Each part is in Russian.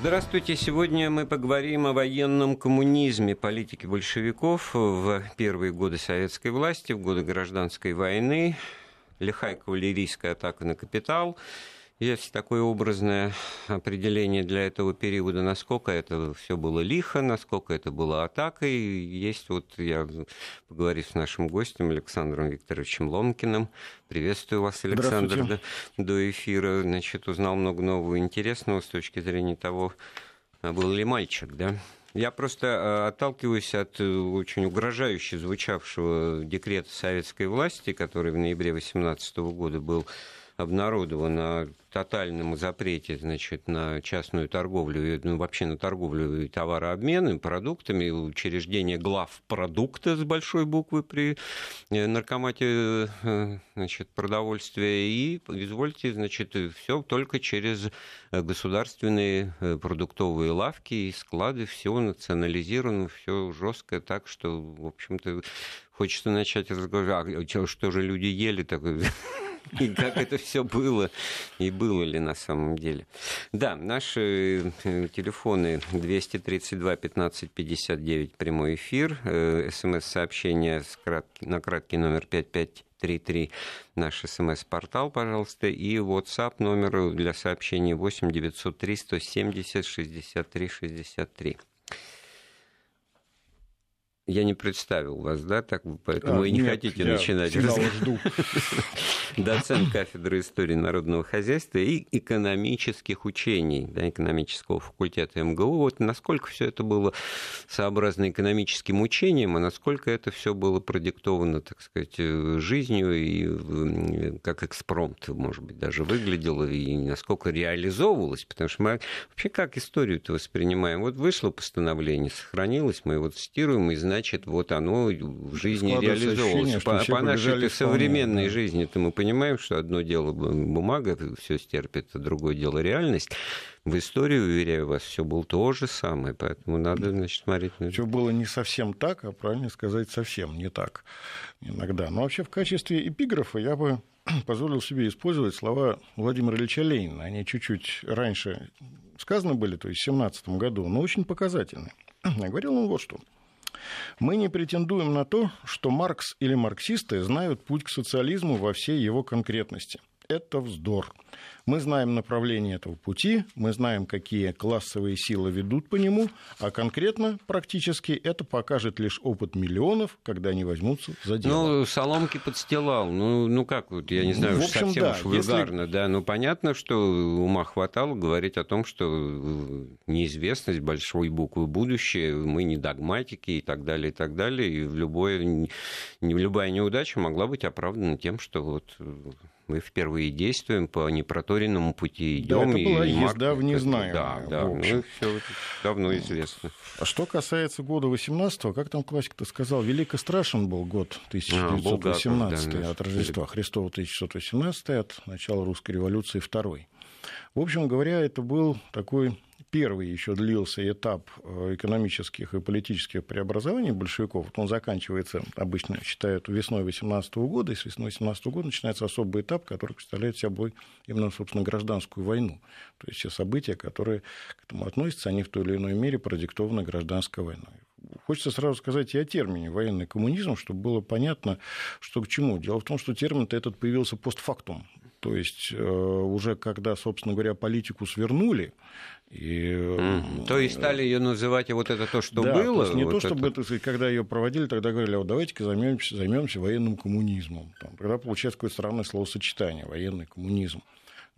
Здравствуйте. Сегодня мы поговорим о военном коммунизме, политике большевиков в первые годы советской власти, в годы гражданской войны, лихая кавалерийская атака на капитал – есть такое образное определение для этого периода, насколько это все было лихо, насколько это было атакой. Есть вот, я поговорю с нашим гостем Александром Викторовичем Ломкиным. Приветствую вас, Александр, до, до эфира. Значит, узнал много нового интересного с точки зрения того, а был ли мальчик, да? Я просто а, отталкиваюсь от э, очень угрожающе звучавшего декрета советской власти, который в ноябре 2018 года был обнародован о тотальном запрете значит, на частную торговлю, ну, вообще на торговлю и товарообмен, продуктами, учреждение глав продукта с большой буквы при э, наркомате э, значит, продовольствия. И, извольте, значит, все только через государственные э, продуктовые лавки и склады, все национализировано, все жестко так, что, в общем-то, хочется начать разговаривать, а что же люди ели, такой и как это все было, и было ли на самом деле. Да, наши э, телефоны 232 15 59 прямой эфир, э, смс-сообщение на краткий номер 5533 наш смс-портал, пожалуйста, и WhatsApp номер для сообщений 8 903 170 63 63. Я не представил вас, да, так, поэтому а, вы не нет, хотите я начинать. Жду. Доцент кафедры истории народного хозяйства и экономических учений, да, экономического факультета МГУ. Вот насколько все это было сообразно экономическим учением, а насколько это все было продиктовано, так сказать, жизнью и как экспромт, может быть, даже выглядело, и насколько реализовывалось, потому что мы вообще как историю-то воспринимаем. Вот вышло постановление, сохранилось, мы его цитируем, и знаем, значит, вот оно в жизни реализовывалось. По, по нашей современной да. жизни-то мы понимаем, что одно дело бумага, все стерпит, а другое дело реальность. В истории, уверяю вас, все было то же самое, поэтому надо, значит, смотреть на Все было не совсем так, а правильно сказать, совсем не так иногда. Но вообще в качестве эпиграфа я бы позволил себе использовать слова Владимира Ильича Ленина. Они чуть-чуть раньше сказаны были, то есть в 17 году, но очень показательны. Говорил он вот что – мы не претендуем на то, что Маркс или марксисты знают путь к социализму во всей его конкретности. Это вздор. Мы знаем направление этого пути, мы знаем, какие классовые силы ведут по нему, а конкретно, практически, это покажет лишь опыт миллионов, когда они возьмутся за дело. Ну, соломки подстилал. Ну, ну как, вот, я не знаю, в общем, совсем да, уж вульгарно, если... да. Ну, понятно, что ума хватало говорить о том, что э, неизвестность большой буквы будущее, мы не догматики и так далее, и так далее. И в любое, любая неудача могла быть оправдана тем, что вот э, мы впервые действуем по непроторенному пути идем. Да, это была и езда марк... в незнаемое. Да, да, ну, все давно известно. А что касается года 18-го, как там классик-то сказал, велико страшен был год 1918 а, да, от Рождества Христова 1618 от начала русской революции второй. В общем говоря, это был такой первый еще длился этап э, экономических и политических преобразований большевиков, вот он заканчивается, обычно считают, весной 18 года, и с весной 18 года начинается особый этап, который представляет собой именно, собственно, гражданскую войну. То есть все события, которые к этому относятся, они в той или иной мере продиктованы гражданской войной. Хочется сразу сказать и о термине военный коммунизм, чтобы было понятно, что к чему. Дело в том, что термин этот появился постфактум. То есть э, уже когда, собственно говоря, политику свернули, и, mm. То есть стали ее называть, и вот это то, что да, было. То есть не вот то, чтобы это... это, когда ее проводили, тогда говорили, а вот давайте-ка займемся, займемся военным коммунизмом. Там, тогда получается какое-то странное словосочетание военный коммунизм.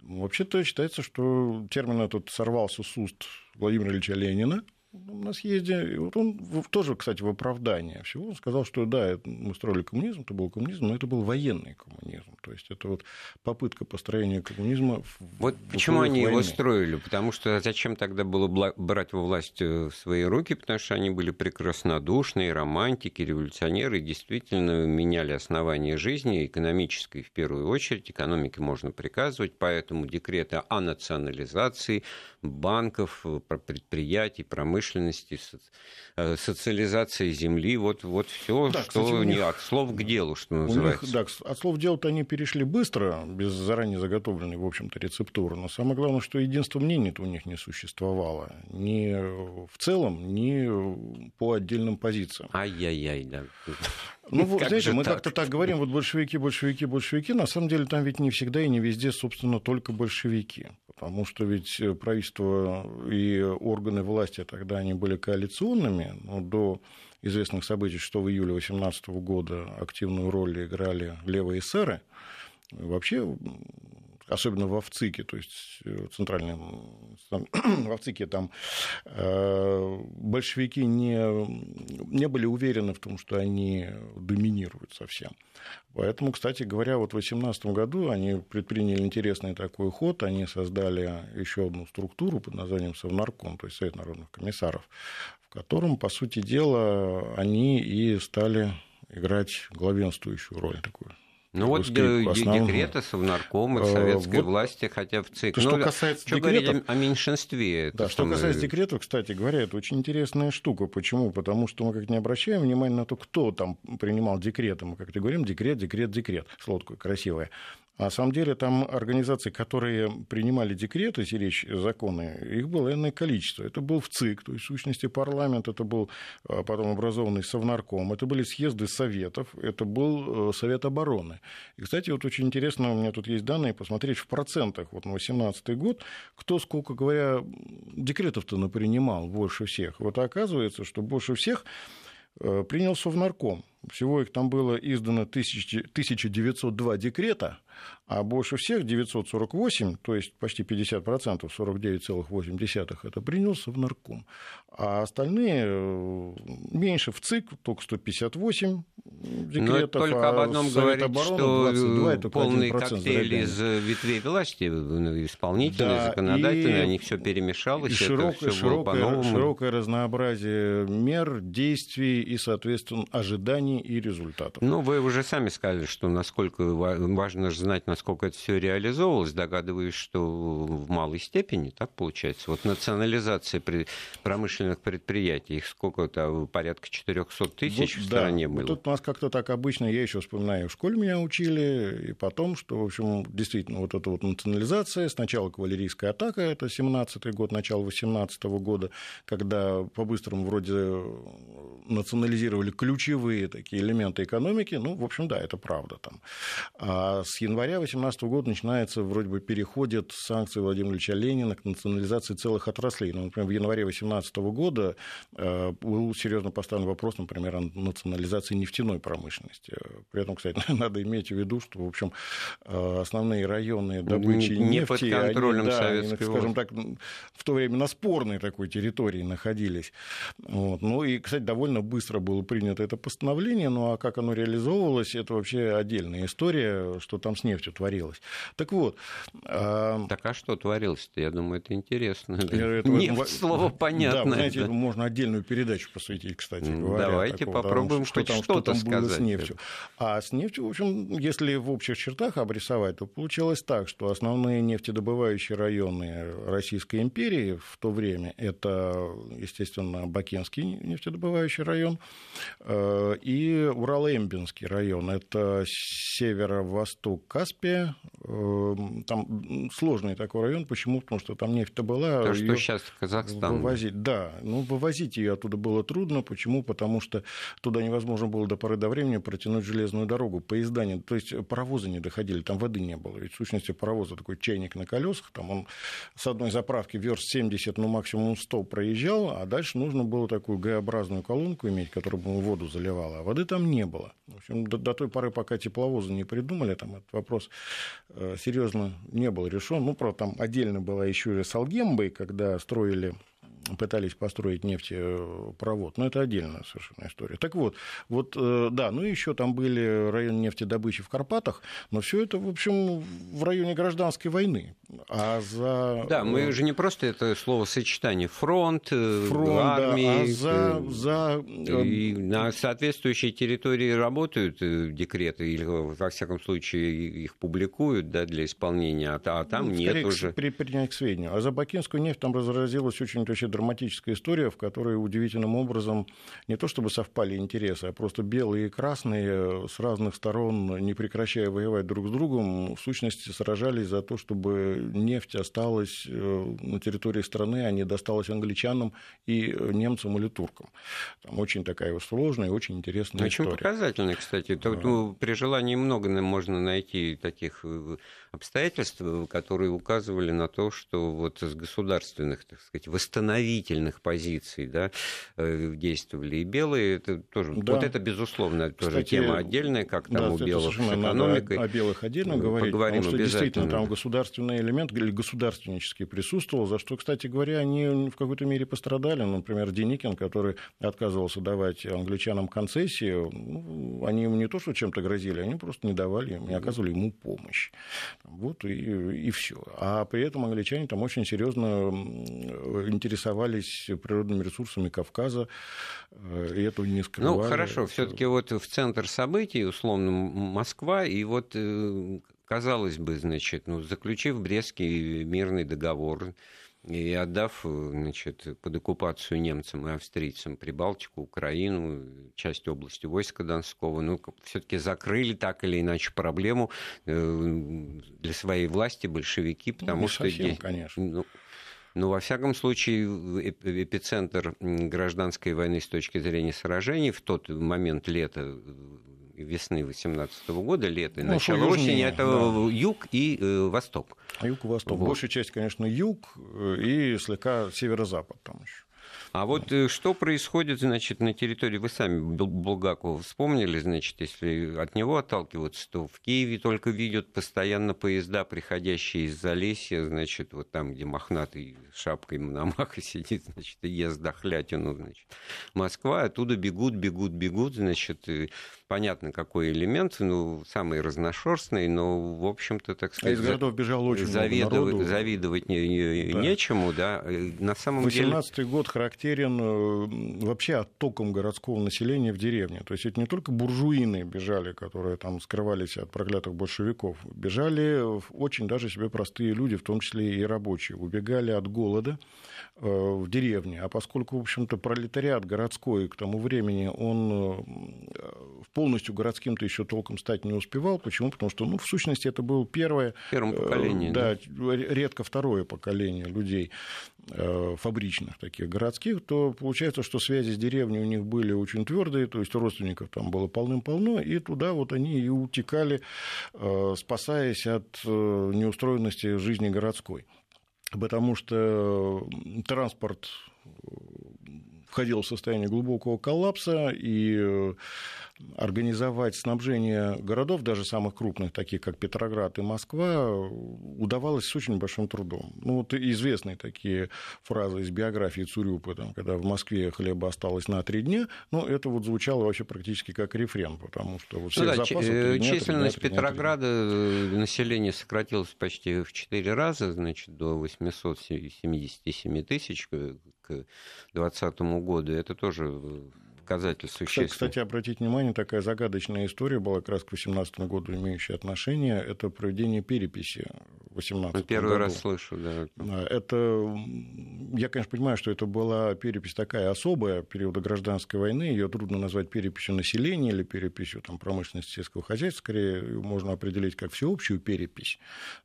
Вообще-то считается, что термин этот сорвался с уст Владимира Ильича Ленина, на съезде. Вот он тоже, кстати, в оправдание всего он сказал, что да, мы строили коммунизм, это был коммунизм, но это был военный коммунизм. То есть это вот попытка построения коммунизма. Вот почему они войны. его строили? Потому что зачем тогда было брать во власть э, в свои руки? Потому что они были прекраснодушные, романтики, революционеры, действительно меняли основания жизни, экономической в первую очередь. Экономике можно приказывать, поэтому декреты о национализации банков, предприятий, промышленности промышленности, э, социализации земли, вот, вот все, да, что кстати, них, не от слов к делу, что называется. них, да, от слов к делу-то они перешли быстро, без заранее заготовленной, в общем-то, рецептуры. Но самое главное, что единства мнений-то у них не существовало. Ни в целом, ни по отдельным позициям. Ай-яй-яй, да. Ну, как знаете, мы как-то так говорим, вот большевики, большевики, большевики. На самом деле там ведь не всегда и не везде, собственно, только большевики. Потому что ведь правительство и органы власти тогда они были коалиционными, но до известных событий 6 июля 18 года активную роль играли левые эсеры. Вообще особенно в Овцике, то есть э, центральном, в Овцике там э, большевики не, не были уверены в том, что они доминируют совсем. Поэтому, кстати говоря, вот в 2018 году они предприняли интересный такой ход, они создали еще одну структуру под названием Совнарком, то есть Совет народных комиссаров, в котором, по сути дела, они и стали играть главенствующую роль такую ну вот декреты Совнаркома, э, советской вот, власти, хотя в ЦИК. Что ну, касается что декретов, говорить о меньшинстве. Да, что касается декретов, кстати говоря, это очень интересная штука. Почему? Потому что мы как не обращаем внимания на то, кто там принимал декреты. Мы как-то говорим декрет, декрет, декрет. Слово такое красивое. А на самом деле там организации, которые принимали декреты, если речь законы, их было энное количество. Это был в ЦИК, то есть в сущности парламент, это был а, потом образованный Совнарком, это были съезды советов, это был э, Совет обороны. И, кстати, вот очень интересно, у меня тут есть данные, посмотреть в процентах, вот на 2018 год, кто, сколько говоря, декретов-то напринимал больше всех. Вот оказывается, что больше всех э, принял Совнарком. Всего их там было издано 1902 декрета, а больше всех 948, то есть почти 50%, 49,8 это принялся в нарком. А остальные э, меньше в ЦИК, только 158 декретов. Но только а об одном говорит, обороны, что 22, полный коктейль из ветвей власти, исполнительной, да, законодательной, они все перемешалось, и широкое, широкое, широкое разнообразие мер, действий и, соответственно, ожиданий и результатов. Ну, вы уже сами сказали, что насколько важно знать, насколько это все реализовывалось, догадываюсь, что в малой степени, так получается. Вот национализация промышленных предприятий, их сколько-то, порядка 400 тысяч вот, в стране да, было. Тут у нас как-то так обычно, я еще вспоминаю, в школе меня учили, и потом, что, в общем, действительно, вот эта вот национализация, сначала кавалерийская атака, это 17-й год, начало 18 -го года, когда по-быстрому вроде национализировали ключевые такие элементы экономики, ну, в общем, да, это правда там. А с января 2018 года начинается, вроде бы, переходит санкции Владимира Ильича Ленина к национализации целых отраслей. Ну, например, в январе 2018 года э, был серьезно поставлен вопрос, например, о национализации нефтяной промышленности. При этом, кстати, надо иметь в виду, что, в общем, э, основные районы добычи не нефти, под контролем они, да, они, скажем так, в то время на спорной такой территории находились. Вот. Ну и, кстати, довольно быстро было принято это постановление, ну а как оно реализовывалось, это вообще отдельная история, что там с нефтью творилось. Так вот. А... Так а что творилось-то? Я думаю, это интересно. Это, Нефть, слово понятно. Да, можно отдельную передачу посвятить, кстати говоря. Давайте такого, попробуем что что сказать. Было с нефтью. А с нефтью, в общем, если в общих чертах обрисовать, то получилось так, что основные нефтедобывающие районы Российской империи в то время это, естественно, Бакинский нефтедобывающий район э, и Урал-Эмбинский район. Это северо-восток Каспия. Эм, там сложный такой район. Почему? Потому что там нефть-то была. То, что сейчас Казахстан. Вывозить, да. Ну, вывозить ее оттуда было трудно. Почему? Потому что туда невозможно было до поры до времени протянуть железную дорогу. Поезда не... То есть паровозы не доходили, там воды не было. Ведь в сущности паровоза такой чайник на колесах. Там он с одной заправки верст 70, ну максимум 100 проезжал, а дальше нужно было такую Г-образную колонку иметь, которая бы воду заливала. А воды там не было. В общем, до, до той поры, пока тепловозы не придумали, там этот вопрос э, серьезно не был решен. Ну, правда, там отдельно была еще и с Алгембой, когда строили пытались построить нефтепровод. Но это отдельная совершенно история. Так вот, вот э, да, ну и еще там были районы нефтедобычи в Карпатах, но все это, в общем, в районе гражданской войны. А за... Да, мы же не просто это словосочетание фронт, э, фронт армия, да, а за, за... И на соответствующей территории работают э, декреты, или, во всяком случае, их публикуют да, для исполнения, а, а там ну, нет уже. При, принять к сведению. А за бакинскую нефть там разразилась очень, очень драматическая история, в которой удивительным образом не то чтобы совпали интересы, а просто белые и красные с разных сторон, не прекращая воевать друг с другом, в сущности сражались за то, чтобы нефть осталась э, на территории страны, а не досталась англичанам и немцам или туркам. Там очень такая сложная и очень интересная очень история. Очень показательная, кстати. Да. Ну, при желании много можно найти таких э, обстоятельств, которые указывали на то, что вот с государственных, так сказать, восстановительных позиций да, э, действовали и белые. Это тоже, да. Вот это, безусловно, Кстати, тоже тема отдельная, как там да, у белых с экономикой. О, белых отдельно говорить, Поговорим потому что действительно там государственный элемент или государственнический присутствовал, за что, кстати говоря, они в какой-то мере пострадали. Например, Деникин, который отказывался давать англичанам концессии, ну, они ему не то, что чем-то грозили, они просто не давали, не оказывали ему помощь. Вот и, и все. А при этом англичане там очень серьезно интересовались природными ресурсами Кавказа, э, и это не скрывали. Ну, хорошо, все таки вот в центр событий, условно, Москва, и вот э, казалось бы, значит, ну, заключив Брестский мирный договор, и отдав значит, под оккупацию немцам и австрийцам Прибалтику, Украину, часть области войска Донского, ну, все-таки закрыли так или иначе проблему э, для своей власти большевики, ну, потому ну, что... Совсем, здесь, конечно. Ну, ну, во всяком случае, эпицентр гражданской войны с точки зрения сражений в тот момент лета весны 18 года, лета и ну, начала осени, это да. юг и э, восток. Юг и восток. Вот. Большая часть, конечно, юг э, и слегка северо-запад там еще. А вот э, что происходит, значит, на территории, вы сами Булгакова вспомнили, значит, если от него отталкиваться, то в Киеве только видят постоянно поезда, приходящие из Залесья, значит, вот там, где мохнатый шапкой Мономаха сидит, значит, и ест дохлятину, значит. Москва, оттуда бегут, бегут, бегут, значит, понятно, какой элемент, ну, самый разношерстный, но, в общем-то, так сказать... А из городов бежало очень завидовать, много народу. Завидовать не, не, да. нечему, да. На самом 18 деле... год характерен э, вообще оттоком городского населения в деревне. То есть это не только буржуины бежали, которые там скрывались от проклятых большевиков, бежали очень даже себе простые люди, в том числе и рабочие, убегали от голода э, в деревне. А поскольку, в общем-то, пролетариат городской к тому времени, он э, полностью городским-то еще толком стать не успевал. Почему? Потому что, ну, в сущности, это было первое... Первое поколение. Да, да, редко второе поколение людей фабричных таких городских, то получается, что связи с деревней у них были очень твердые, то есть родственников там было полным-полно, и туда вот они и утекали, э, спасаясь от неустроенности жизни городской. Потому что транспорт входил в состояние глубокого коллапса, и организовать снабжение городов, даже самых крупных, таких как Петроград и Москва, удавалось с очень большим трудом. Ну, вот известные такие фразы из биографии Цурюпа, там, когда в Москве хлеба осталось на три дня, ну, это вот звучало вообще практически как рефрен, потому что вот всех ну, да, запасов... Дня, численность дня, Петрограда, дня, э, население сократилось почти в четыре раза, значит, до 877 тысяч к 2020 году. Это тоже показатель существенный. Кстати, обратите внимание, такая загадочная история была как раз к 2018 году имеющая отношение. Это проведение переписи в 2018 ну, Первый году. раз слышу, да. Это, я, конечно, понимаю, что это была перепись такая особая периода гражданской войны. Ее трудно назвать переписью населения или переписью там, промышленности сельского хозяйства. Скорее, можно определить как всеобщую перепись.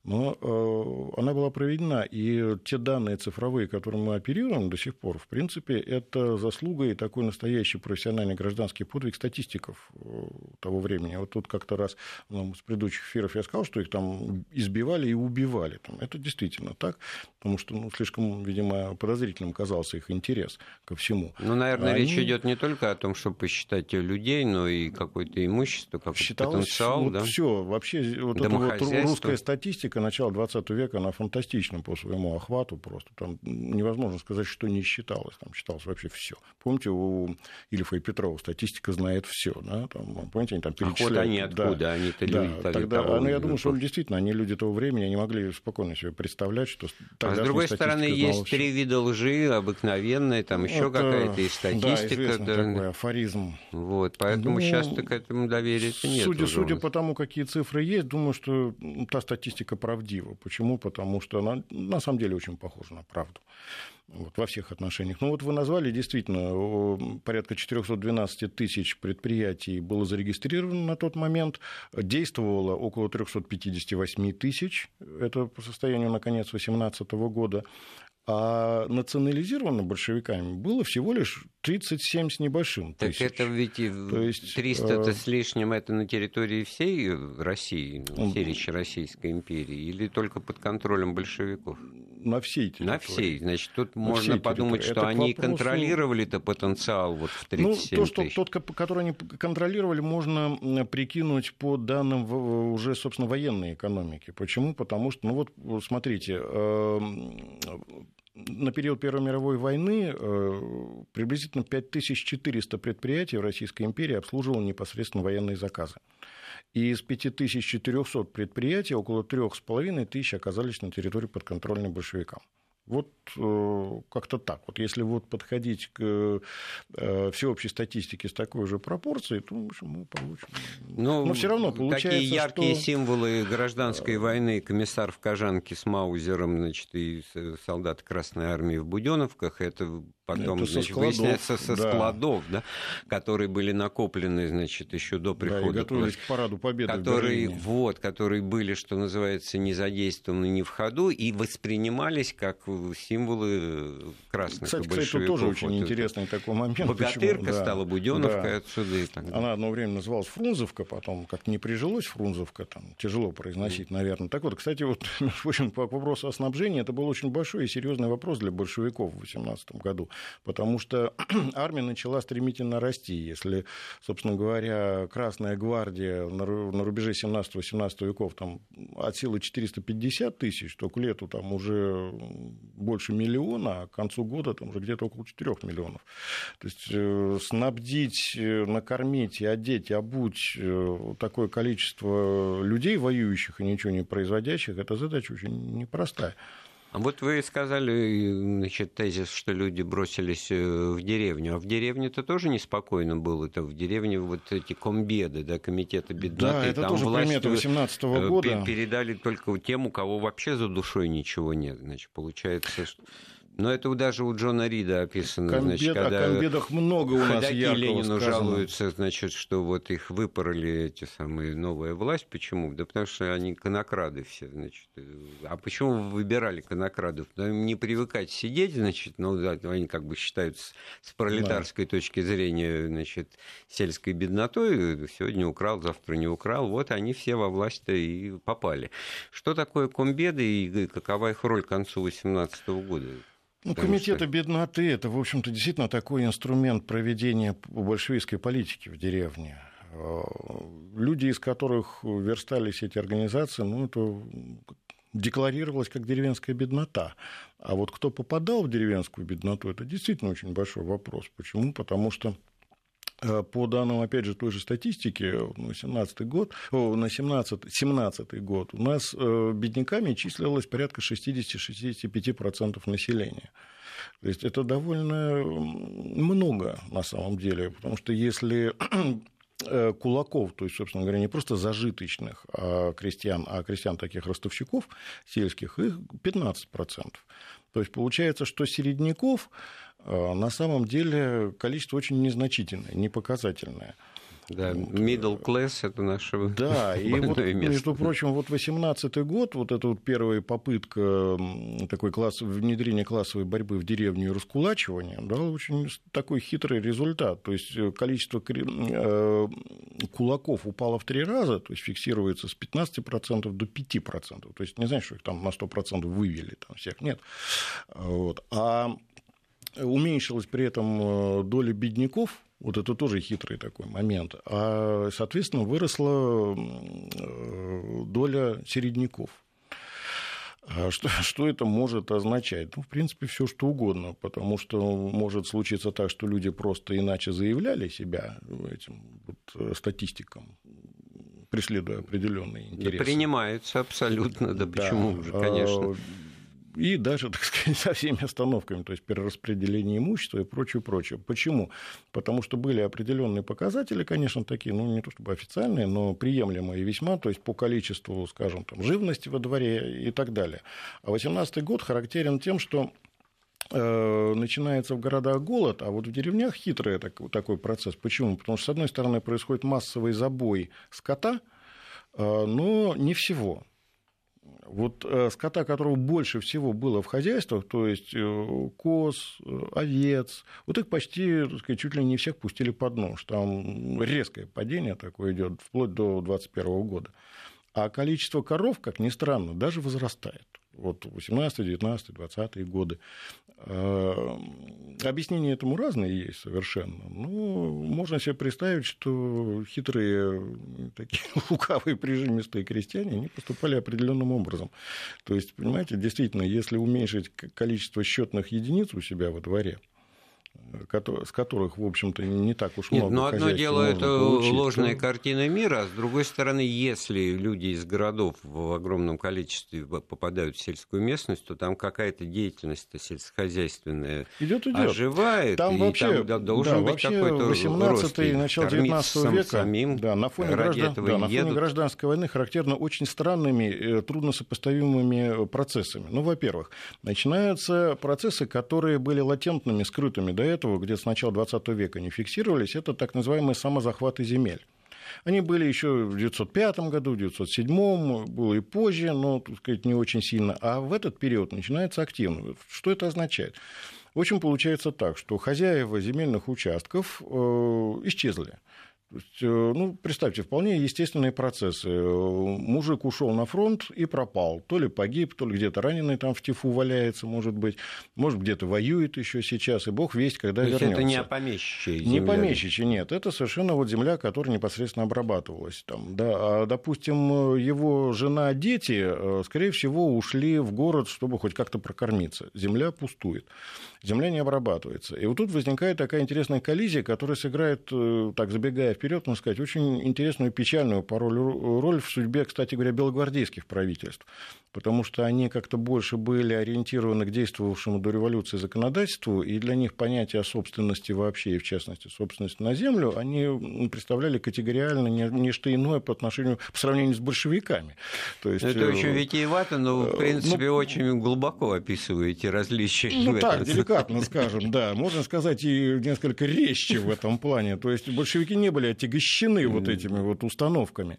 Но э, она была проведена. И те данные цифровые, которыми мы оперируем до сих пор, в принципе, это заслуга и такой настоящий профессиональный гражданский подвиг статистиков э, того времени. Вот тут как-то раз ну, с предыдущих эфиров я сказал, что их там избивали и убивали. Там, это действительно так, потому что ну, слишком, видимо, подозрительным казался их интерес ко всему. Ну, наверное, Они... речь идет не только о том, чтобы посчитать людей, но и какое-то имущество, какой-то Считалось, потенциал. Вот да? Все, вообще вот эта вот русская статистика начала 20 века, она фантастична по своему охвату просто. Там невозможно сказать, что не считалось. Там считалось вообще все. Помните, у Ильфа и Петрова статистика знает все, да, там, помните, они там перечисляют. А они откуда? Да, они-то да, люди тогда, того, ну, я думаю, что действительно, они люди того времени, они могли спокойно себе представлять, что А с другой стороны, есть все. три вида лжи, обыкновенная, там еще какая-то и статистика. Да, да. такой афоризм. Вот, поэтому ну, сейчас к этому доверия нет. Судя, судя по тому, какие цифры есть, думаю, что та статистика правдива. Почему? Потому что она на самом деле очень похожа на правду. Вот, во всех отношениях. Ну вот вы назвали действительно порядка 412 тысяч предприятий было зарегистрировано на тот момент, действовало около 358 тысяч, это по состоянию на конец 2018 года, а национализировано большевиками было всего лишь 37 с небольшим так тысяч. это ведь То есть, 300 э... с лишним это на территории всей России, Речи Российской империи, или только под контролем большевиков? На всей территории. На всей. Значит, тут на можно подумать, что это они вопросу... контролировали-то потенциал вот в 37 ну, то, что, Тот, который они контролировали, можно прикинуть по данным уже, собственно, военной экономики. Почему? Потому что, ну вот, смотрите, эм, на период Первой мировой войны э, приблизительно 5400 предприятий в Российской империи обслуживало непосредственно военные заказы. И из 5400 предприятий около 3,5 тысяч оказались на территории подконтрольной большевикам. Вот э, как-то так. Вот если вот подходить к э, всеобщей статистике с такой же пропорцией, то в общем, мы получим. Но, Но все равно получается, Такие яркие что... символы гражданской войны, комиссар в Кожанке с Маузером, значит, и солдаты Красной Армии в Буденовках, это потом это значит, складов, выясняется со да. складов, да, которые были накоплены значит, еще до прихода. Да, готовились к параду победы которые, вот, которые были, что называется, не задействованы, не в ходу, и воспринимались как символы красных Кстати, кстати, это тоже очень вот интересный это. такой момент. Богатырка почему? стала Буденовкой да. отсюда и так далее. Она одно время называлась Фрунзовка, потом как не прижилось Фрунзовка, там тяжело произносить, mm. наверное. Так вот, кстати, вот, в общем, по вопросу о снабжении, это был очень большой и серьезный вопрос для большевиков в 18 году потому что армия начала стремительно расти. Если, собственно говоря, Красная гвардия на рубеже 17-18 веков там, от силы 450 тысяч, то к лету там уже больше миллиона, а к концу года там уже где-то около 4 миллионов. То есть э, снабдить, э, накормить и одеть, и обуть э, такое количество людей, воюющих и ничего не производящих, это задача очень непростая. А вот вы сказали, значит, тезис, что люди бросились э, в деревню. А в деревне-то тоже неспокойно было. Это в деревне вот эти комбеды, да, комитеты бедноты. Да, это там тоже примета 18 -го года. Передали только тем, у кого вообще за душой ничего нет. Значит, получается, что... Но это даже у Джона Рида описано. Комбед, значит, когда о комбедах много у нас яркого Ленину сказано. жалуются, значит, что вот их выпороли эти самые новая власть. Почему? Да потому что они конокрады все, значит. А почему вы выбирали конокрадов? Да, им не привыкать сидеть, значит, ну, да, они как бы считают с, с пролетарской да. точки зрения, значит, сельской беднотой. Сегодня украл, завтра не украл. Вот они все во власть-то и попали. Что такое комбеды и какова их роль к концу 18 года? Ну, комитеты что... бедноты – это, в общем-то, действительно такой инструмент проведения большевистской политики в деревне. Э, люди, из которых верстались эти организации, ну, это декларировалось как деревенская беднота. А вот кто попадал в деревенскую бедноту, это действительно очень большой вопрос. Почему? Потому что по данным, опять же, той же статистики, на 17 год, на 17, 17 год у нас э, бедняками числилось порядка 60-65% населения. То есть это довольно много на самом деле, потому что если э, кулаков, то есть, собственно говоря, не просто зажиточных а крестьян, а крестьян таких ростовщиков сельских, их 15%. То есть получается, что середняков а, на самом деле количество очень незначительное, непоказательное. Да, middle class – это наше Да, и вот, место. между прочим, вот 18 год, вот эта вот первая попытка такой класс, внедрения классовой борьбы в деревню и раскулачивания дала очень такой хитрый результат. То есть э, количество э, кулаков упало в три раза, то есть фиксируется с 15% до 5%. То есть не знаешь, что их там на 100% вывели там всех, нет. Вот. А уменьшилась при этом э, доля бедняков, вот это тоже хитрый такой момент, а, соответственно, выросла э, доля середняков. А что, что это может означать? Ну, в принципе, все что угодно, потому что может случиться так, что люди просто иначе заявляли себя этим вот, э, статистикам, преследуя определенные интересы. Да принимаются абсолютно, да, да почему же, конечно. И даже, так сказать, со всеми остановками, то есть перераспределение имущества и прочее, прочее. Почему? Потому что были определенные показатели, конечно, такие, ну, не то чтобы официальные, но приемлемые весьма, то есть по количеству, скажем, там, живности во дворе и так далее. А 18 год характерен тем, что Э, начинается в городах голод, а вот в деревнях хитрый такой процесс. Почему? Потому что, с одной стороны, происходит массовый забой скота, э, но не всего. Вот э, скота, которого больше всего было в хозяйствах, то есть коз, овец, вот их почти, так сказать, чуть ли не всех пустили под нож. Там резкое падение такое идет вплоть до 2021 года. А количество коров, как ни странно, даже возрастает вот 18, 19, 20 годы. А, объяснения этому разные есть совершенно. Ну, можно себе представить, что хитрые, такие лукавые прижимистые крестьяне, они поступали определенным образом. То есть, понимаете, действительно, если уменьшить количество счетных единиц у себя во дворе, с которых, в общем-то, не так уж много. Нет, но одно дело это получить, ложная то... картина мира, а с другой стороны, если люди из городов в огромном количестве попадают в сельскую местность, то там какая-то деятельность сельскохозяйственная идет, идет. оживает. Там и вообще там должен да, быть какой-то 18 и начало 19 века самим да, на фоне, граждан, да, на фоне гражданской войны характерно очень странными, э, трудносопоставимыми процессами. Ну, во-первых, начинаются процессы, которые были латентными, скрытыми до этого, где с начала 20 века не фиксировались, это так называемые самозахваты земель. Они были еще в 1905 году, в 1907, было и позже, но, так сказать, не очень сильно. А в этот период начинается активно. Что это означает? В общем, получается так, что хозяева земельных участков э, исчезли. Э, ну, представьте, вполне естественные процессы. Мужик ушел на фронт и пропал. То ли погиб, то ли где-то раненый там в тифу валяется, может быть. Может, где-то воюет еще сейчас, и бог весть, когда вернется. это не помещичья земля? Не помещичья, нет. Это совершенно вот земля, которая непосредственно обрабатывалась. Там, да. А, допустим, его жена, дети, э, скорее всего, ушли в город, чтобы хоть как-то прокормиться. Земля пустует. Земля не обрабатывается. И вот тут возникает такая интересная коллизия, которая сыграет, э, так забегая вперед, можно сказать, очень интересную печальную порой роль в судьбе, кстати говоря, белогвардейских правительств. Потому что они как-то больше были ориентированы к действовавшему до революции законодательству, и для них понятие о собственности вообще, и в частности собственности на землю, они представляли категориально не, что иное по отношению, по сравнению с большевиками. То есть, Это очень э, витиевато, но, в э, принципе, ну, очень глубоко описываете различия. Ну, так, деликатно скажем, да. Можно сказать, и несколько резче в этом плане. То есть большевики не были отягощены вот этими вот установками.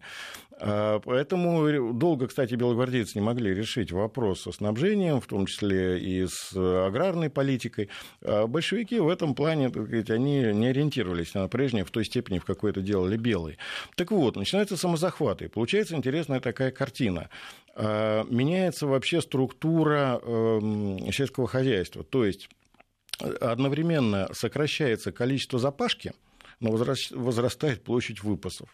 А, поэтому долго, кстати, белогвардейцы не могли решить вопрос со снабжением, в том числе и с аграрной политикой. А большевики в этом плане, так сказать, они не ориентировались на прежнее в той степени, в какой это делали белые. Так вот, начинаются самозахваты. Получается интересная такая картина а, меняется вообще структура эм, сельского хозяйства. То есть одновременно сокращается количество запашки, но возрастает площадь выпасов.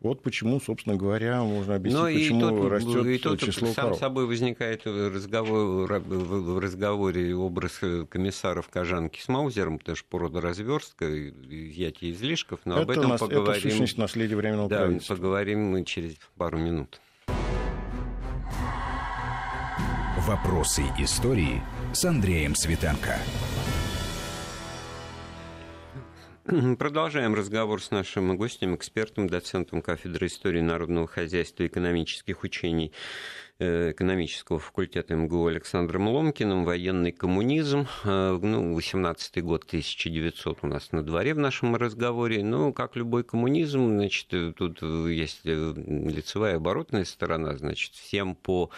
Вот почему, собственно говоря, можно объяснить, Но ну, почему и тут, растет и тут число сам коров. собой возникает разговор, в разговоре образ комиссаров Кожанки с Маузером, потому что порода разверстка, изъятие излишков, но это об этом нас, поговорим. Это сущность наследия временного да, правительства. поговорим мы через пару минут. Вопросы истории с Андреем Светенко. Продолжаем разговор с нашим гостем, экспертом, доцентом кафедры истории народного хозяйства и экономических учений э, экономического факультета МГУ Александром Ломкиным, военный коммунизм, э, ну, 18 год, 1900 у нас на дворе в нашем разговоре, ну, как любой коммунизм, значит, э, тут есть лицевая оборотная сторона, значит, всем по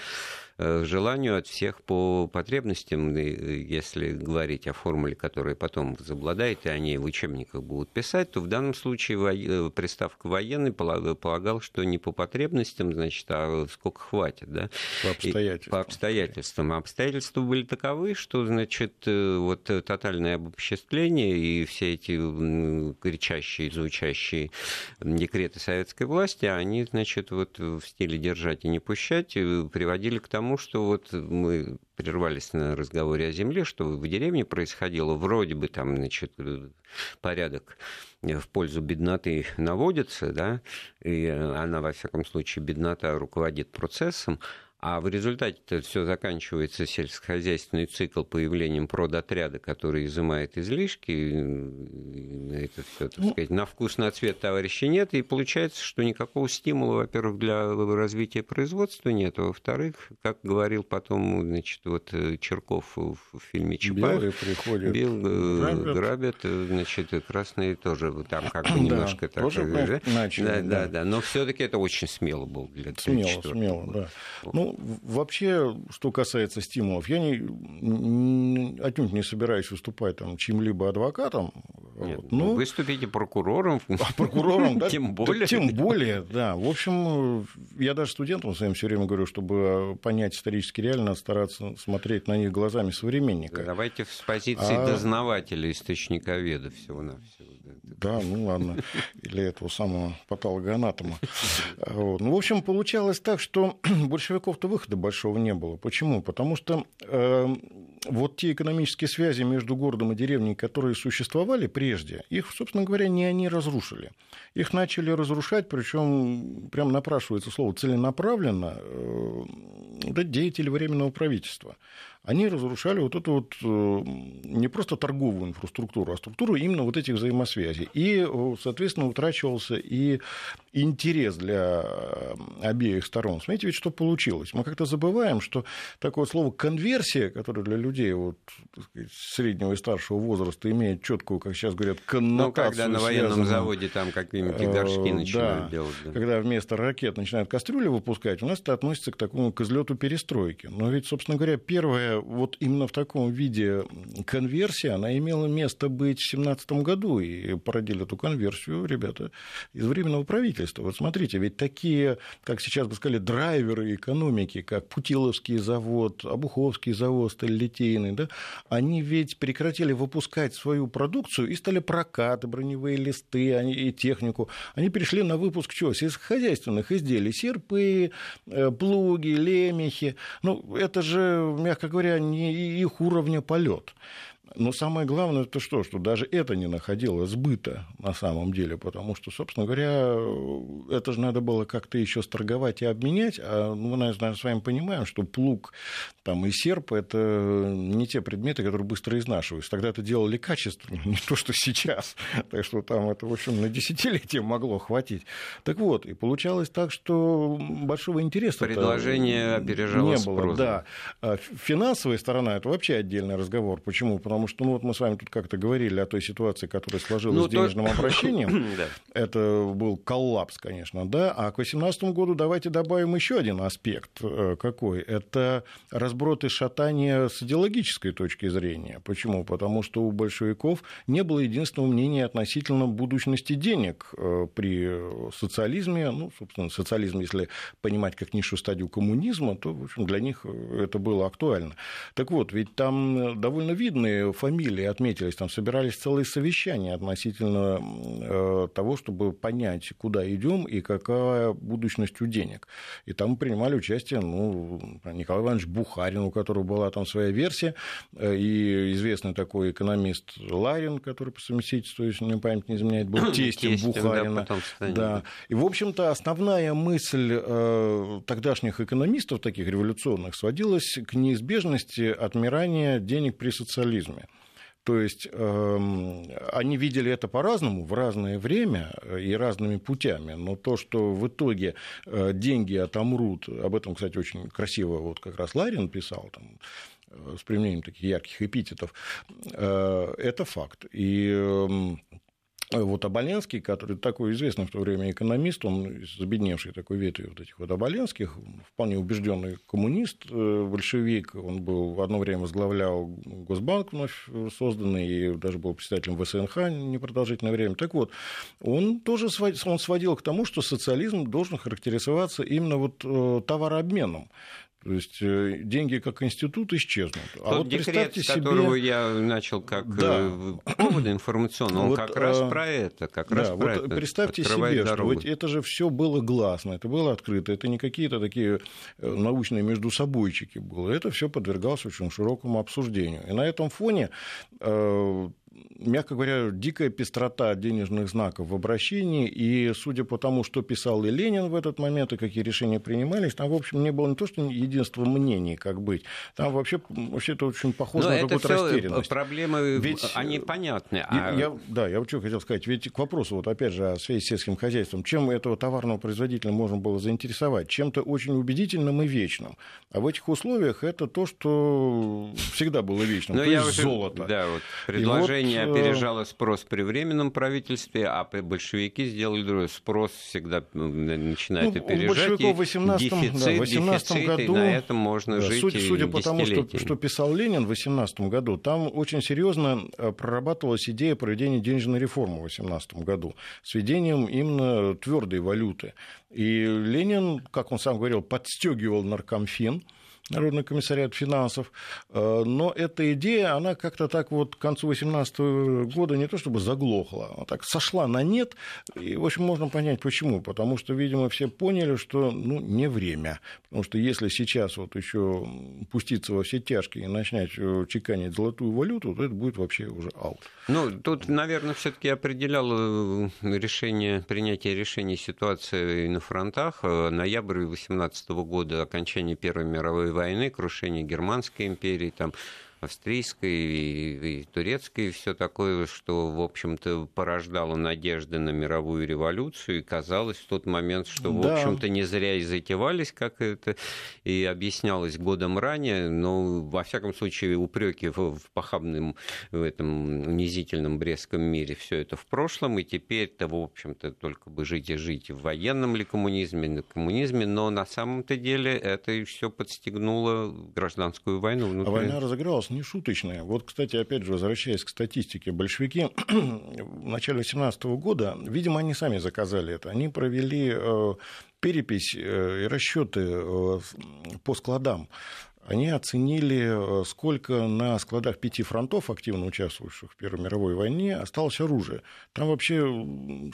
желанию от всех по потребностям, если говорить о формуле, которая потом возобладает, и они в учебниках будут писать, то в данном случае э, приставка военный полагал, что не по потребностям, значит, а сколько хватит, да? По обстоятельствам. по обстоятельствам. А обстоятельства были таковы, что, значит, э, вот тотальное обобществление и все эти кричащие, звучащие декреты советской власти, они, значит, вот в стиле держать и не пущать приводили к тому, тому, что вот мы прервались на разговоре о земле, что в деревне происходило, вроде бы там, значит, порядок в пользу бедноты наводится, да, и она, во всяком случае, беднота руководит процессом, А в результате это все заканчивается сельскохозяйственный цикл появлением продотряда, который изымает излишки. Это все, так ну, сказать, на вкус, на цвет товарища нет. И получается, что никакого стимула, во-первых, для развития производства нет. А во-вторых, как говорил потом значит, вот э, Черков в фильме Чапаев. Белые приходят, бел, э, грабят. грабят, э, значит, красные тоже там как бы немножко да, так. Да? Начали, да, да, да. Но все-таки это очень смело было для Смело, смело, да. Ну, вообще, что касается стимулов, я не, отнюдь не собираюсь выступать там чьим-либо адвокатом. Нет, вот, но... Выступите прокурором. А прокурором, да? Тем более. Тем более, да. В общем, я даже студентам своим все время говорю, чтобы понять исторически реально, стараться смотреть на них глазами современника. Давайте с позиции а... дознавателя, источниковеда всего-навсего. Да, ну ладно. Или этого самого патологоанатома. Вот. Ну, в общем, получалось так, что большевиков-то выхода большого не было. Почему? Потому что э, вот те экономические связи между городом и деревней, которые существовали прежде, их, собственно говоря, не они разрушили. Их начали разрушать, причем прям напрашивается слово целенаправленно, э, деятели Временного правительства они разрушали вот эту вот э, не просто торговую инфраструктуру, а структуру именно вот этих взаимосвязей. И, э, соответственно, утрачивался и интерес для э, обеих сторон. Смотрите, ведь что получилось. Мы как-то забываем, что такое слово конверсия, которое для людей вот, сказать, среднего и старшего возраста имеет четкую, как сейчас говорят, коннотацию. Ну, когда на военном связанную, заводе там какие-нибудь горшки начинают да, делать. Да. Когда вместо ракет начинают кастрюли выпускать, у нас это относится к такому к излету перестройки. Но ведь, собственно говоря, первое вот именно в таком виде конверсия, она имела место быть в 2017 году, и породили эту конверсию ребята из Временного правительства. Вот смотрите, ведь такие, как сейчас бы сказали, драйверы экономики, как Путиловский завод, Обуховский завод, Сталилитейный, да, они ведь прекратили выпускать свою продукцию и стали прокаты, броневые листы они, и технику. Они перешли на выпуск чего? Сельскохозяйственных изделий, серпы, э, плуги, лемехи. Ну, это же, мягко говоря, говоря, не их уровня полет. Но самое главное это что, что даже это не находило сбыта на самом деле, потому что, собственно говоря, это же надо было как-то еще сторговать и обменять, а мы, наверное, с вами понимаем, что плуг там, и серп – это не те предметы, которые быстро изнашиваются. Тогда это делали качественно, не то, что сейчас. Так что там это, в общем, на десятилетие могло хватить. Так вот, и получалось так, что большого интереса Предложение опережало не было. Спрос. Да. А финансовая сторона – это вообще отдельный разговор. Почему? Потому потому что ну, вот мы с вами тут как-то говорили о той ситуации, которая сложилась ну, с денежным то... обращением. Это был коллапс, конечно, да. А к 2018 году давайте добавим еще один аспект. Э, какой? Это разброд и шатание с идеологической точки зрения. Почему? Потому что у большевиков не было единственного мнения относительно будущности денег э, при социализме. Ну, собственно, социализм, если понимать как низшую стадию коммунизма, то, в общем, для них это было актуально. Так вот, ведь там довольно видные фамилии отметились, там собирались целые совещания относительно э, того, чтобы понять, куда идем и какая будущность у денег. И там принимали участие ну, Николай Иванович Бухарин, у которого была там своя версия, э, и известный такой экономист Ларин, который по совместительству, если мне память не изменяет, был тестем, тестем Бухарина. Да, да. И, в общем-то, основная мысль э, тогдашних экономистов, таких революционных, сводилась к неизбежности отмирания денег при социализме. То есть э, они видели это по-разному в разное время и разными путями, но то, что в итоге э, деньги отомрут, об этом, кстати, очень красиво вот как раз Ларин писал, там, э, с применением таких ярких эпитетов, э, это факт. И эм, вот Оболенский, который такой известный в то время экономист, он из обедневшей такой ветви вот этих вот Оболенских, вполне убежденный коммунист, э, большевик, он был в одно время возглавлял Госбанк вновь созданный, и даже был председателем ВСНХ непродолжительное время. Так вот, он тоже он сводил к тому, что социализм должен характеризоваться именно вот э, товарообменом. То есть э, деньги как институт исчезнут. А Тот а вот декрет, представьте себе... которого я начал как да. Э, повод информационный, он вот, как раз про это. Как да, раз вот про это. Представьте себе, дорогу. что вот это же все было гласно, это было открыто, это не какие-то такие э, научные междусобойчики было. Это все подвергалось очень широкому обсуждению. И на этом фоне мягко говоря, дикая пестрота денежных знаков в обращении, и судя по тому, что писал и Ленин в этот момент, и какие решения принимались, там, в общем, не было не то, что единства мнений, как быть, там вообще, вообще это очень похоже Но на какую-то растерянность. проблемы, ведь, они понятны. А... Я, да, я вот что хотел сказать, ведь к вопросу, вот опять же, о связи с сельским хозяйством, чем этого товарного производителя можно было заинтересовать? Чем-то очень убедительным и вечным. А в этих условиях это то, что всегда было вечным, Но то я есть уже, золото. Да, вот предложение э, опережало спрос при временном правительстве, а большевики сделали другое. Спрос всегда начинает ну, опережать. У в 18, дефицит, да, 18 дефицит, году... И на этом можно да, жить Судя, судя по тому, что, что писал Ленин в 18 году, там очень серьезно э, прорабатывалась идея проведения денежной реформы в 18 году с введением именно твердой валюты. И Ленин, как он сам говорил, подстегивал наркомфин, Народный комиссариат финансов. Э, но эта идея, она как-то так вот к концу 2018 года не то чтобы заглохла, а так сошла на нет. И, в общем, можно понять, почему. Потому что, видимо, все поняли, что ну, не время. Потому что если сейчас вот еще пуститься во все тяжкие и начать э, чеканить золотую валюту, то это будет вообще уже аут. Ну, тут, наверное, все-таки определяло э, решение, принятие решений ситуации на фронтах. Ноябрь 2018 года, окончание Первой мировой войны, крушение Германской империи, там, австрийской и, и турецкой, и все такое, что, в общем-то, порождало надежды на мировую революцию, и казалось в тот момент, что, в общем-то, не зря и затевались, как это и объяснялось годом ранее, но, во всяком случае, упреки в, в похабном, в этом унизительном Брестском мире, все это в прошлом, и теперь-то, в общем-то, только бы жить и жить в военном ли коммунизме, на коммунизме, но на самом-то деле это все подстегнуло гражданскую войну. Внутри. А война разыгралась не шуточная. Вот, кстати, опять же, возвращаясь к статистике, большевики в начале 18 года, видимо, они сами заказали это, они провели э, перепись э, и расчеты э, по складам они оценили, э, сколько на складах пяти фронтов, активно участвующих в Первой мировой войне, осталось оружие. Там вообще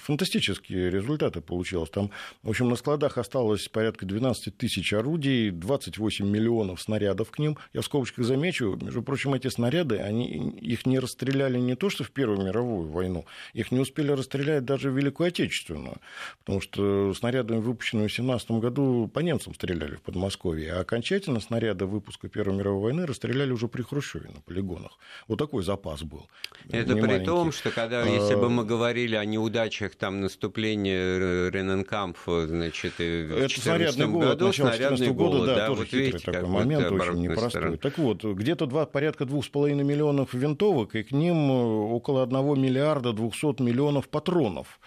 фантастические результаты получилось. Там, в общем, на складах осталось порядка 12 тысяч орудий, 28 миллионов снарядов к ним. Я в скобочках замечу, между прочим, эти снаряды, они, их не расстреляли не то, что в Первую мировую войну, их не успели расстрелять даже в Великую Отечественную, потому что снаряды, выпущенные в 17 году, по немцам стреляли в Подмосковье, а окончательно снаряды, выпущенные выпуска Первой мировой войны расстреляли уже при Хрущеве на полигонах. Вот такой запас был. Это при маленький. том, что когда, если бы мы говорили о неудачах там наступления Рененкампфа, значит, в 2014 году, снарядный года, да, да, тоже вот хитрый видите, такой момент, очень непростой. Стороны. Так вот, где-то два, порядка двух с половиной миллионов винтовок, и к ним около одного миллиарда двухсот миллионов патронов.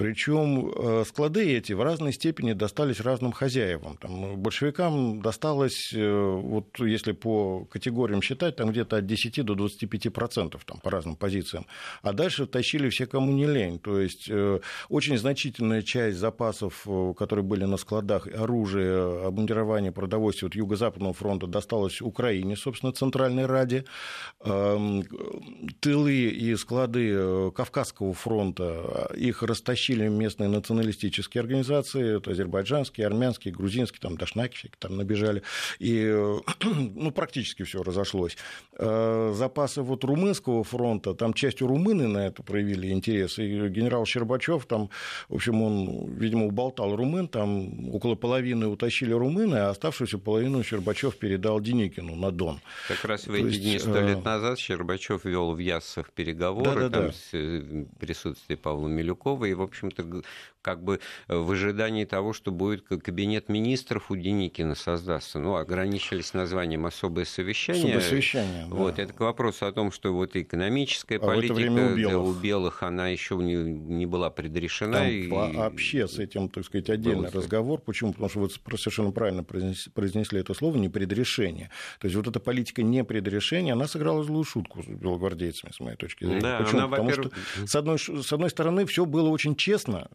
Причем э, склады эти в разной степени достались разным хозяевам. Там, большевикам досталось, э, вот если по категориям считать, там где-то от 10 до 25 процентов там, по разным позициям. А дальше тащили все, кому не лень. То есть э, очень значительная часть запасов, которые были на складах, оружия, обмундирования, продовольствия от Юго-Западного фронта досталось Украине, собственно, Центральной Раде. Эм, тылы и склады Кавказского фронта, их растащили тащили местные националистические организации, это азербайджанские, армянские, грузинские, там дашнаки там набежали, и ну, практически все разошлось. Э, запасы вот румынского фронта, там частью румыны на это проявили интерес, и генерал Щербачев там, в общем, он, видимо, уболтал румын, там около половины утащили румыны, а оставшуюся половину Щербачев передал Деникину на Дон. Как раз в эти дни сто лет э, назад Щербачев вел в Яссах переговоры да, да, там, да. с э, присутствием Павла Милюкова, и, в общем, общем-то, как бы э, в ожидании того, что будет кабинет министров у Деникина создастся. Ну, ограничились названием «особое совещание». Особое совещание, да. Вот, это к вопросу о том, что вот экономическая а политика у белых. Да, у белых, она еще не, не была предрешена. Там и... вообще с этим, так сказать, отдельный Был разговор. Почему? Потому что вы совершенно правильно произнесли это слово «непредрешение». То есть вот эта политика непредрешения, она сыграла злую шутку с белогвардейцами, с моей точки зрения. Да, Почему? Она, Потому что, с одной, с одной стороны, все было очень честно честно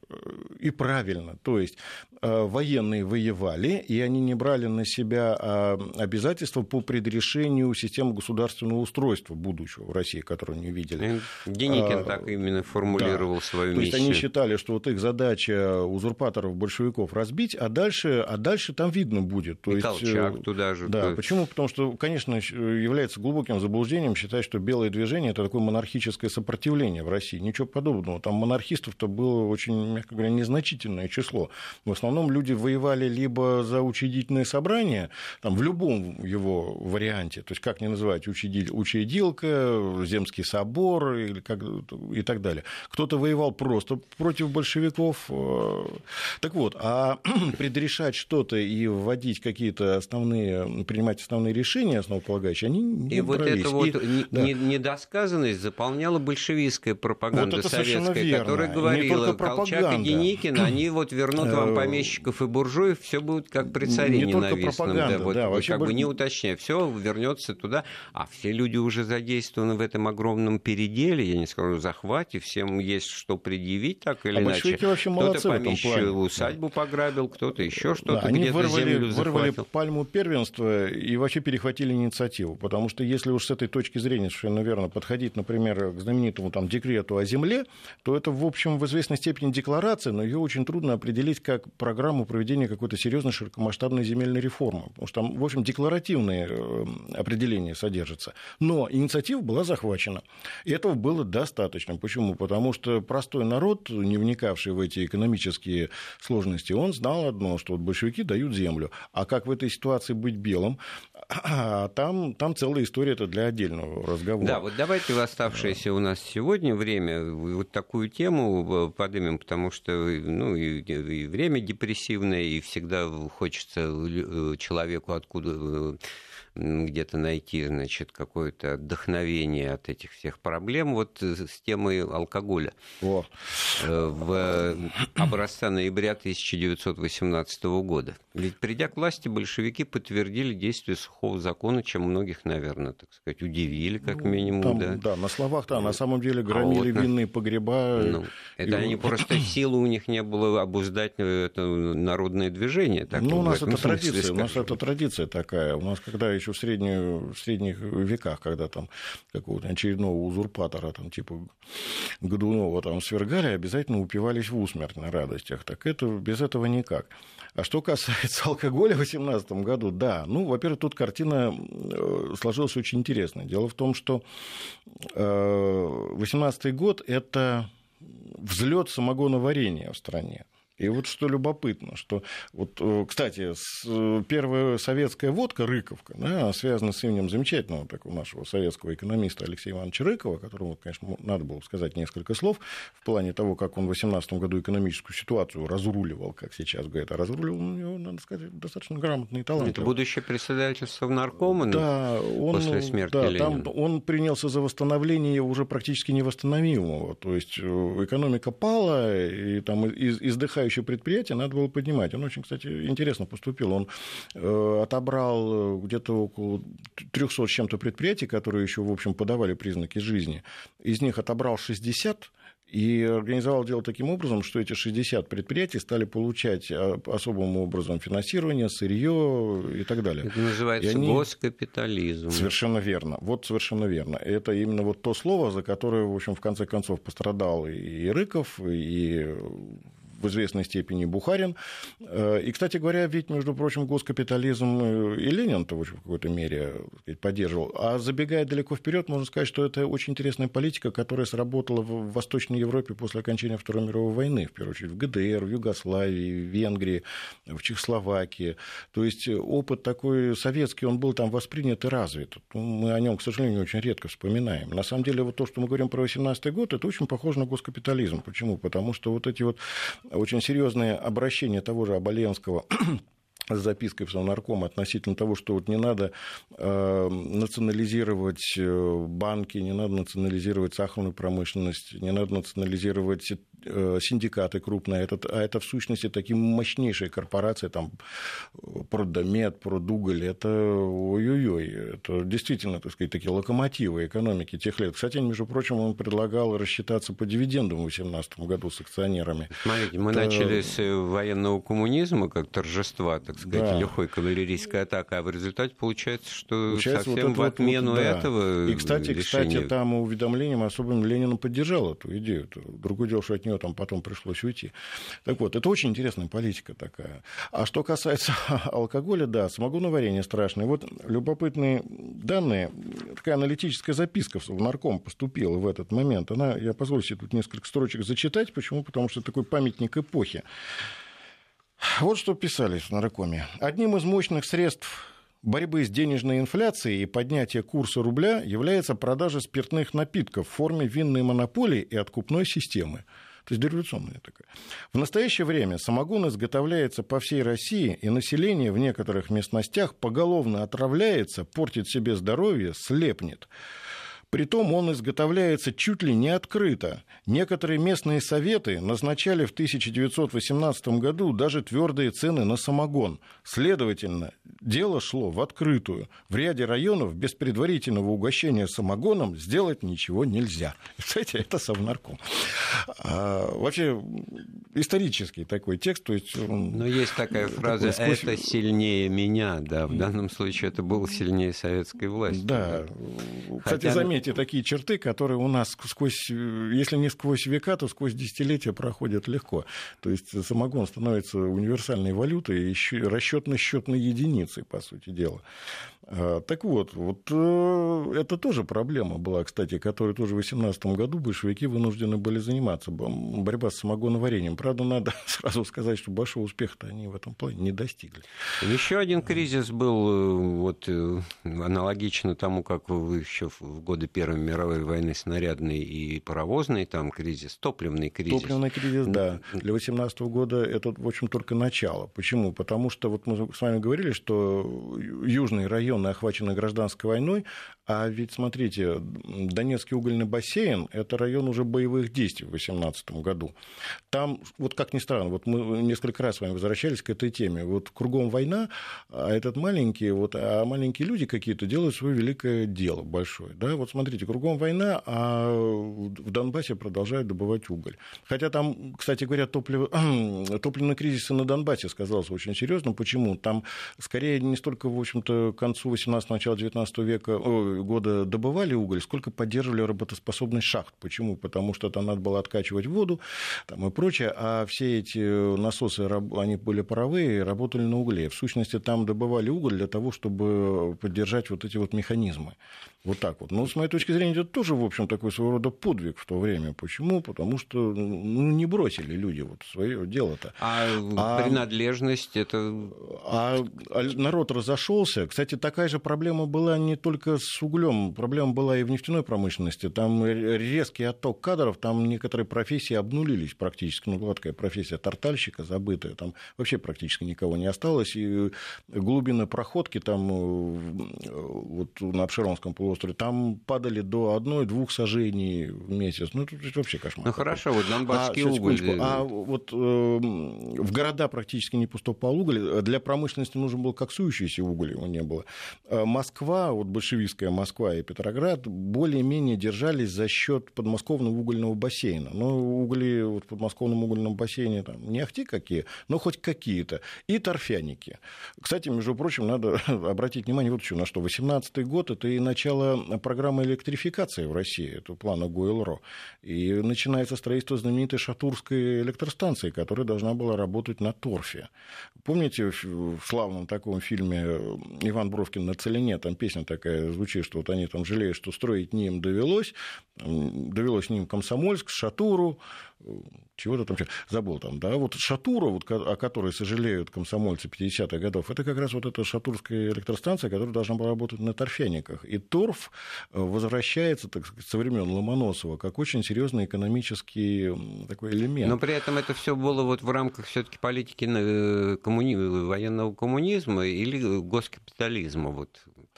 и правильно. То есть военные воевали, и они не брали на себя а, обязательства по предрешению системы государственного устройства будущего в России, которую не видели. Деникин а, так именно формулировал да. свою миссию. То есть они считали, что вот их задача узурпаторов, большевиков разбить, а дальше, а дальше там видно будет. То и есть, Колчак туда же. Да, почему? Потому что, конечно, является глубоким заблуждением считать, что белое движение – это такое монархическое сопротивление в России. Ничего подобного. Там монархистов-то было очень, мягко говоря, незначительное число. В основном люди воевали либо за учредительное собрание, там, в любом его варианте, то есть как не называть, учредилка, Земский собор или как, и так далее. Кто-то воевал просто против большевиков. Э, так вот, а предрешать что-то и вводить какие-то основные, принимать основные решения, основополагающие, они не И брались. вот эта вот и, да. недосказанность заполняла большевистская пропаганда вот советская, которая говорила, Колчак и Деникин, они вот вернут вам э, помещиков и буржуев, все будет как при царе не ненавистном. Да, вот, да, как бы не уточняя, все вернется туда, а все люди уже задействованы в этом огромном переделе, я не скажу захвате, всем есть что предъявить так или а иначе. Кто-то помещичью усадьбу пограбил, кто-то еще что-то да, где-то вырвали, землю вырвали пальму первенства и вообще перехватили инициативу, потому что если уж с этой точки зрения совершенно верно подходить, например, к знаменитому там декрету о земле, то это, в общем, в известной степени декларация, но ее очень трудно определить как программу проведения какой-то серьезной широкомасштабной земельной реформы, потому что там, в общем, декларативные э, определения содержатся. Но инициатива была захвачена. И этого было достаточно. Почему? Потому что простой народ, не вникавший в эти экономические сложности, он знал одно, что вот большевики дают землю. А как в этой ситуации быть белым? А там, там целая история это для отдельного разговора. Да, вот давайте в оставшееся у нас сегодня время вот такую тему поднимем, потому что ну, и, и время депрессивное, и всегда хочется э, человеку откуда э, где-то найти, значит, какое-то вдохновение от этих всех проблем вот э, с темой алкоголя. О. В образца ноября 1918 года. Ведь придя к власти, большевики подтвердили действие сухого закона, чем многих, наверное, так сказать, удивили, как ну, минимум. Там, да. да, на словах, да, на самом деле громили а вот, винные погреба. Ну, это и... они просто силы у них не было обуздать э, это народное движение. Так ну, у нас это традиция, у нас это традиция такая. У нас когда еще в, среднюю, в средних веках, когда там какого-то очередного узурпатора, там, типа Годунова, там свергали, обязательно упивались в усмерть на радостях. Так это без этого никак. А что касается алкоголя в 2018 году, да, ну, во-первых, тут картина э, сложилась очень интересная. Дело в том, что 2018 э, год – это взлет самогоноварения в стране. И вот что любопытно, что вот, э, кстати, э, первая советская водка Рыковка, да, связана с именем замечательного такого нашего советского экономиста Алексея Ивановича Рыкова, которому, конечно, надо было сказать несколько слов в плане того, как он в 2018 году экономическую ситуацию разруливал, как сейчас говорят, а разруливал у него, надо сказать, достаточно грамотный талант. Это будущее председательство в наркома да, он, после смерти да, Ленина. Там он принялся за восстановление уже практически невосстановимого, то есть э, экономика пала, и там издыхая процветающее предприятие надо было поднимать. Он очень, кстати, интересно поступил. Он э, отобрал э, где-то около 300 с чем-то предприятий, которые еще, в общем, подавали признаки жизни. Из них отобрал 60 и организовал дело таким образом, что эти 60 предприятий стали получать а, особым образом финансирование, сырье и так далее. Это называется они... госкапитализм. Совершенно верно. Вот совершенно верно. Это именно вот то слово, за которое, в общем, в конце концов пострадал и Рыков, и в известной степени Бухарин. Э, и, кстати говоря, ведь, между прочим, госкапитализм э, и Ленин тоже в какой-то мере поддерживал. А забегая далеко вперед, можно сказать, что это очень интересная политика, которая сработала в Восточной Европе после окончания Второй мировой войны, в первую очередь в ГДР, в Югославии, в Венгрии, в Чехословакии. То есть опыт такой советский, он был там воспринят и развит. Ну, мы о нем, к сожалению, очень редко вспоминаем. На самом деле, вот то, что мы говорим про 18 год, это очень похоже на госкапитализм. Почему? Потому что вот эти вот очень серьезное обращение того же Аболенского с запиской в Совнарком относительно того, что вот не надо э, национализировать э, банки, не надо национализировать сахарную промышленность, не надо национализировать э, синдикаты крупные, это, а это в сущности такие мощнейшие корпорации, там, Продомет, Продуголь, это ой-ой-ой, это действительно, так сказать, такие локомотивы экономики тех лет. Кстати, между прочим, он предлагал рассчитаться по дивидендам в 2018 году с акционерами. Смотрите, мы это... начали с военного коммунизма, как торжества, так сказать, да. лихой кавалерийской атаки, а в результате получается, что получается, совсем вот в отмену вот, да. этого И, кстати, решения... кстати, там уведомлением особым Ленин поддержал эту идею. Другое дело, что от нее там потом пришлось уйти. Так вот, это очень интересная политика такая. А что касается алкоголя, да, самогоноварение страшное. Вот любопытные данные, такая аналитическая записка в нарком поступила в этот момент. Она, я позволю себе тут несколько строчек зачитать. Почему? Потому что это такой памятник эпохи. Вот что писали в наркоме. Одним из мощных средств борьбы с денежной инфляцией и поднятия курса рубля является продажа спиртных напитков в форме винной монополии и откупной системы. То есть дореволюционная такая. В настоящее время самогон изготовляется по всей России, и население в некоторых местностях поголовно отравляется, портит себе здоровье, слепнет. Притом он изготовляется чуть ли не открыто. Некоторые местные советы назначали в 1918 году даже твердые цены на самогон. Следовательно, дело шло в открытую. В ряде районов без предварительного угощения самогоном сделать ничего нельзя. Кстати, это совнарком. А, вообще, исторический такой текст. То есть Но есть такая фраза сквозь... «это сильнее меня». Да, в данном случае это было сильнее советской власти. Да. да. Кстати, заметьте, эти такие черты, которые у нас сквозь, если не сквозь века, то сквозь десятилетия проходят легко. То есть самогон становится универсальной валютой и расчетно-счетной единицей, по сути дела. А, так вот, вот э, это тоже проблема была, кстати, которой тоже в 18 году большевики вынуждены были заниматься. Борьба с самогоноварением. Правда, надо сразу сказать, что большого успеха они в этом плане не достигли. Еще один кризис был э, вот, э, аналогично тому, как вы еще в годы Первой мировой войны снарядный и паровозный, там кризис, топливный кризис. Топливный кризис, да. Для 18 года это, в общем, только начало. Почему? Потому что вот мы с вами говорили, что южный район районы охвачены гражданской войной, а ведь, смотрите, Донецкий угольный бассейн – это район уже боевых действий в 2018 году. Там, вот как ни странно, вот мы несколько раз с вами возвращались к этой теме. Вот кругом война, а этот маленький, вот, а маленькие люди какие-то делают свое великое дело большое. Да? Вот смотрите, кругом война, а в Донбассе продолжают добывать уголь. Хотя там, кстати говоря, топливо, топливный кризис на Донбассе сказался очень серьезно. Почему? Там скорее не столько, в общем-то, к концу 18 начала 19 века, года добывали уголь, сколько поддерживали работоспособность шахт. Почему? Потому что там надо было откачивать воду там, и прочее, а все эти насосы, они были паровые, работали на угле. В сущности, там добывали уголь для того, чтобы поддержать вот эти вот механизмы. Вот так вот. Но, с моей точки зрения, это тоже, в общем, такой своего рода подвиг в то время. Почему? Потому что ну, не бросили люди вот свое дело-то. А, а принадлежность это... А, а народ разошелся. Кстати, такая же проблема была не только с углем, проблема была и в нефтяной промышленности. Там резкий отток кадров, там некоторые профессии обнулились практически. Ну, была такая профессия тартальщика забытая, там вообще практически никого не осталось. И глубины проходки там э, вот на Обширонском полуострове полуострове, там падали до одной-двух сажений в месяц. Ну, это вообще кошмар. Ну, хорошо, вот Донбасский а, уголь. А вот э, в города практически не поступал уголь. Для промышленности нужен был коксующийся уголь, его не было. А Москва, вот большевистская Москва и Петроград более-менее держались за счет подмосковного угольного бассейна. Но угли вот, в подмосковном угольном бассейне там, не ахти какие, но хоть какие-то. И торфяники. Кстати, между прочим, надо обратить внимание вот еще на что. 18 год – это и начало программа электрификации в России, это плана ГУЭЛРО. И начинается строительство знаменитой Шатурской электростанции, которая должна была работать на торфе. Помните в славном таком фильме Иван Бровкин на целине, там песня такая звучит, что вот они там жалеют, что строить не им довелось, довелось ним Комсомольск, Шатуру, чего-то там, забыл там, да, вот Шатура, вот, о которой сожалеют комсомольцы 50-х годов, это как раз вот эта шатурская электростанция, которая должна была работать на торфяниках. И торф э, возвращается, так сказать, со времен Ломоносова, как очень серьезный экономический такой элемент. Но при этом это все было вот в рамках все-таки политики э, коммуни... военного коммунизма или госкапитализма, вот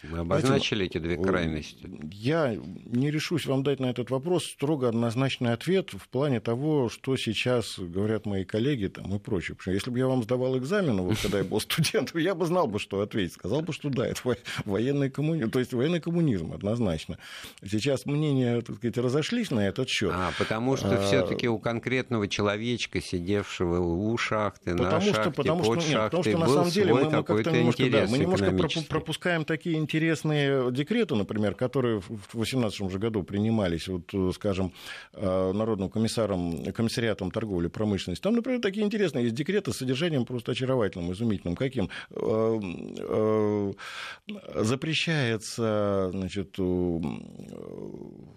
Мы обозначили Знаете, эти две крайности. Я не решусь вам дать на этот вопрос строго однозначный ответ в плане того, что сейчас говорят мои коллеги там, и прочее. Потому что если бы я вам сдавал экзамен, вот, когда я был студентом, я бы знал бы, что ответить. Сказал бы, что да, это военный коммунизм, то есть военный коммунизм однозначно. Сейчас мнения, так сказать, разошлись на этот счет. А, потому что а, все-таки у конкретного человечка, сидевшего у шахты, потому на что, шахте, потому под что, нет, потому что на самом деле мы, мы как-то немножко, да, мы немножко пропускаем такие интересные декреты, например, которые в 2018 же году принимались, вот, скажем, э, Народным комиссаром, комиссариатом торговли промышленности. Там, например, такие интересные есть декреты с содержанием просто очаровательным, изумительным. Каким? Э, э, запрещается значит,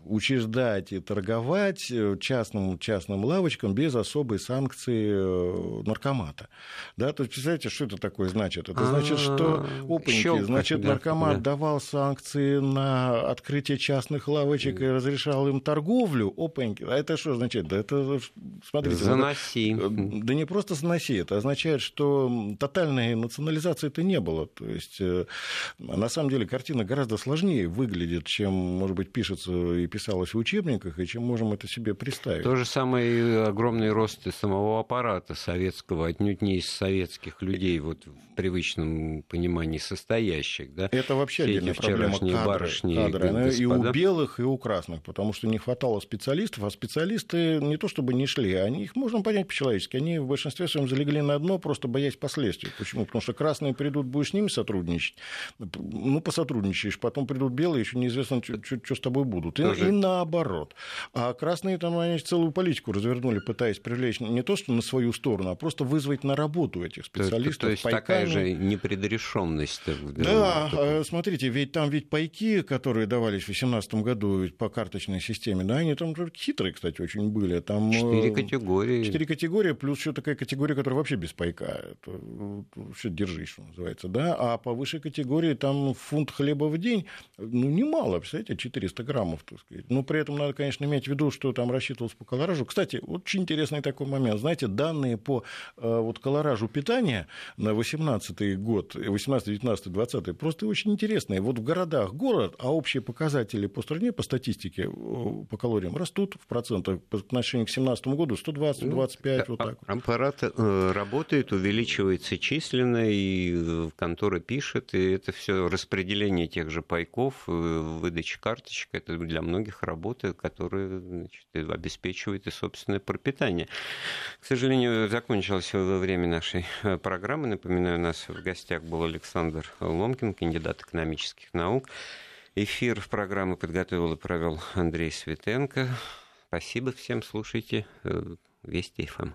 учреждать и торговать частным, частным лавочкам без особой санкции наркомата. Да, то есть, представляете, что это такое значит? Это значит, что а, опаньки, значит, наркомат давал санкции на открытие частных лавочек и разрешал им торговлю. Опаньки. А это что означает? Да это, смотрите... Заноси. Э, да не просто заноси. Это означает, что тотальной национализации это не было. То есть, э, на самом деле, картина гораздо сложнее выглядит, чем, может быть, пишется и писалось в учебниках, и чем можем это себе представить. То же самое и огромный рост самого аппарата советского, отнюдь не из советских людей, вот в привычном понимании состоящих. Да? Это вообще Все отдельная проблема кадры, барышни, кадры. И, и у белых, и у красных, потому что не хватало специалистов, а специалисты не то чтобы не шли, они их можно понять по-человечески, они в большинстве своем залегли на дно, просто боясь последствий. Почему? Потому что красные придут, будешь с ними сотрудничать, ну, посотрудничаешь, потом придут белые, еще неизвестно, что с тобой будут. И, и наоборот. А красные там они целую политику развернули, пытаясь привлечь не то, что на свою сторону, а просто вызвать на работу этих специалистов. То, то есть пайками. такая же непредрешенность. Да, такой. Смотрите, ведь там ведь пайки, которые давались в 2018 году по карточной системе, да, они там хитрые, кстати, очень были. Там, четыре категории. Четыре категории, плюс еще такая категория, которая вообще без пайка. Это, все держи, что называется, да. А по высшей категории там фунт хлеба в день, ну, немало, представляете, 400 граммов, так сказать. Но при этом надо, конечно, иметь в виду, что там рассчитывалось по колоражу. Кстати, очень интересный такой момент. Знаете, данные по э, вот колоражу питания на 18 год, 18, 19, 20 просто очень интересные. Вот в городах город, а общие показатели по стране, по статистике, э, по калориям растут в процентах по отношению к 2017 году 120, 25, ну, вот так. Аппарат э, работает, увеличивается численно, и контора пишет, и это все распределение тех же пайков, выдача карточек, это для многих работа, которая значит, обеспечивает и собственное пропитание. К сожалению, закончилось время нашей э, программы. Напоминаю, у нас в гостях был Александр Ломкин, кандидат экономических наук. Эфир в программы подготовил и провел Андрей Светенко. Спасибо всем. Слушайте э, Вести ФМ.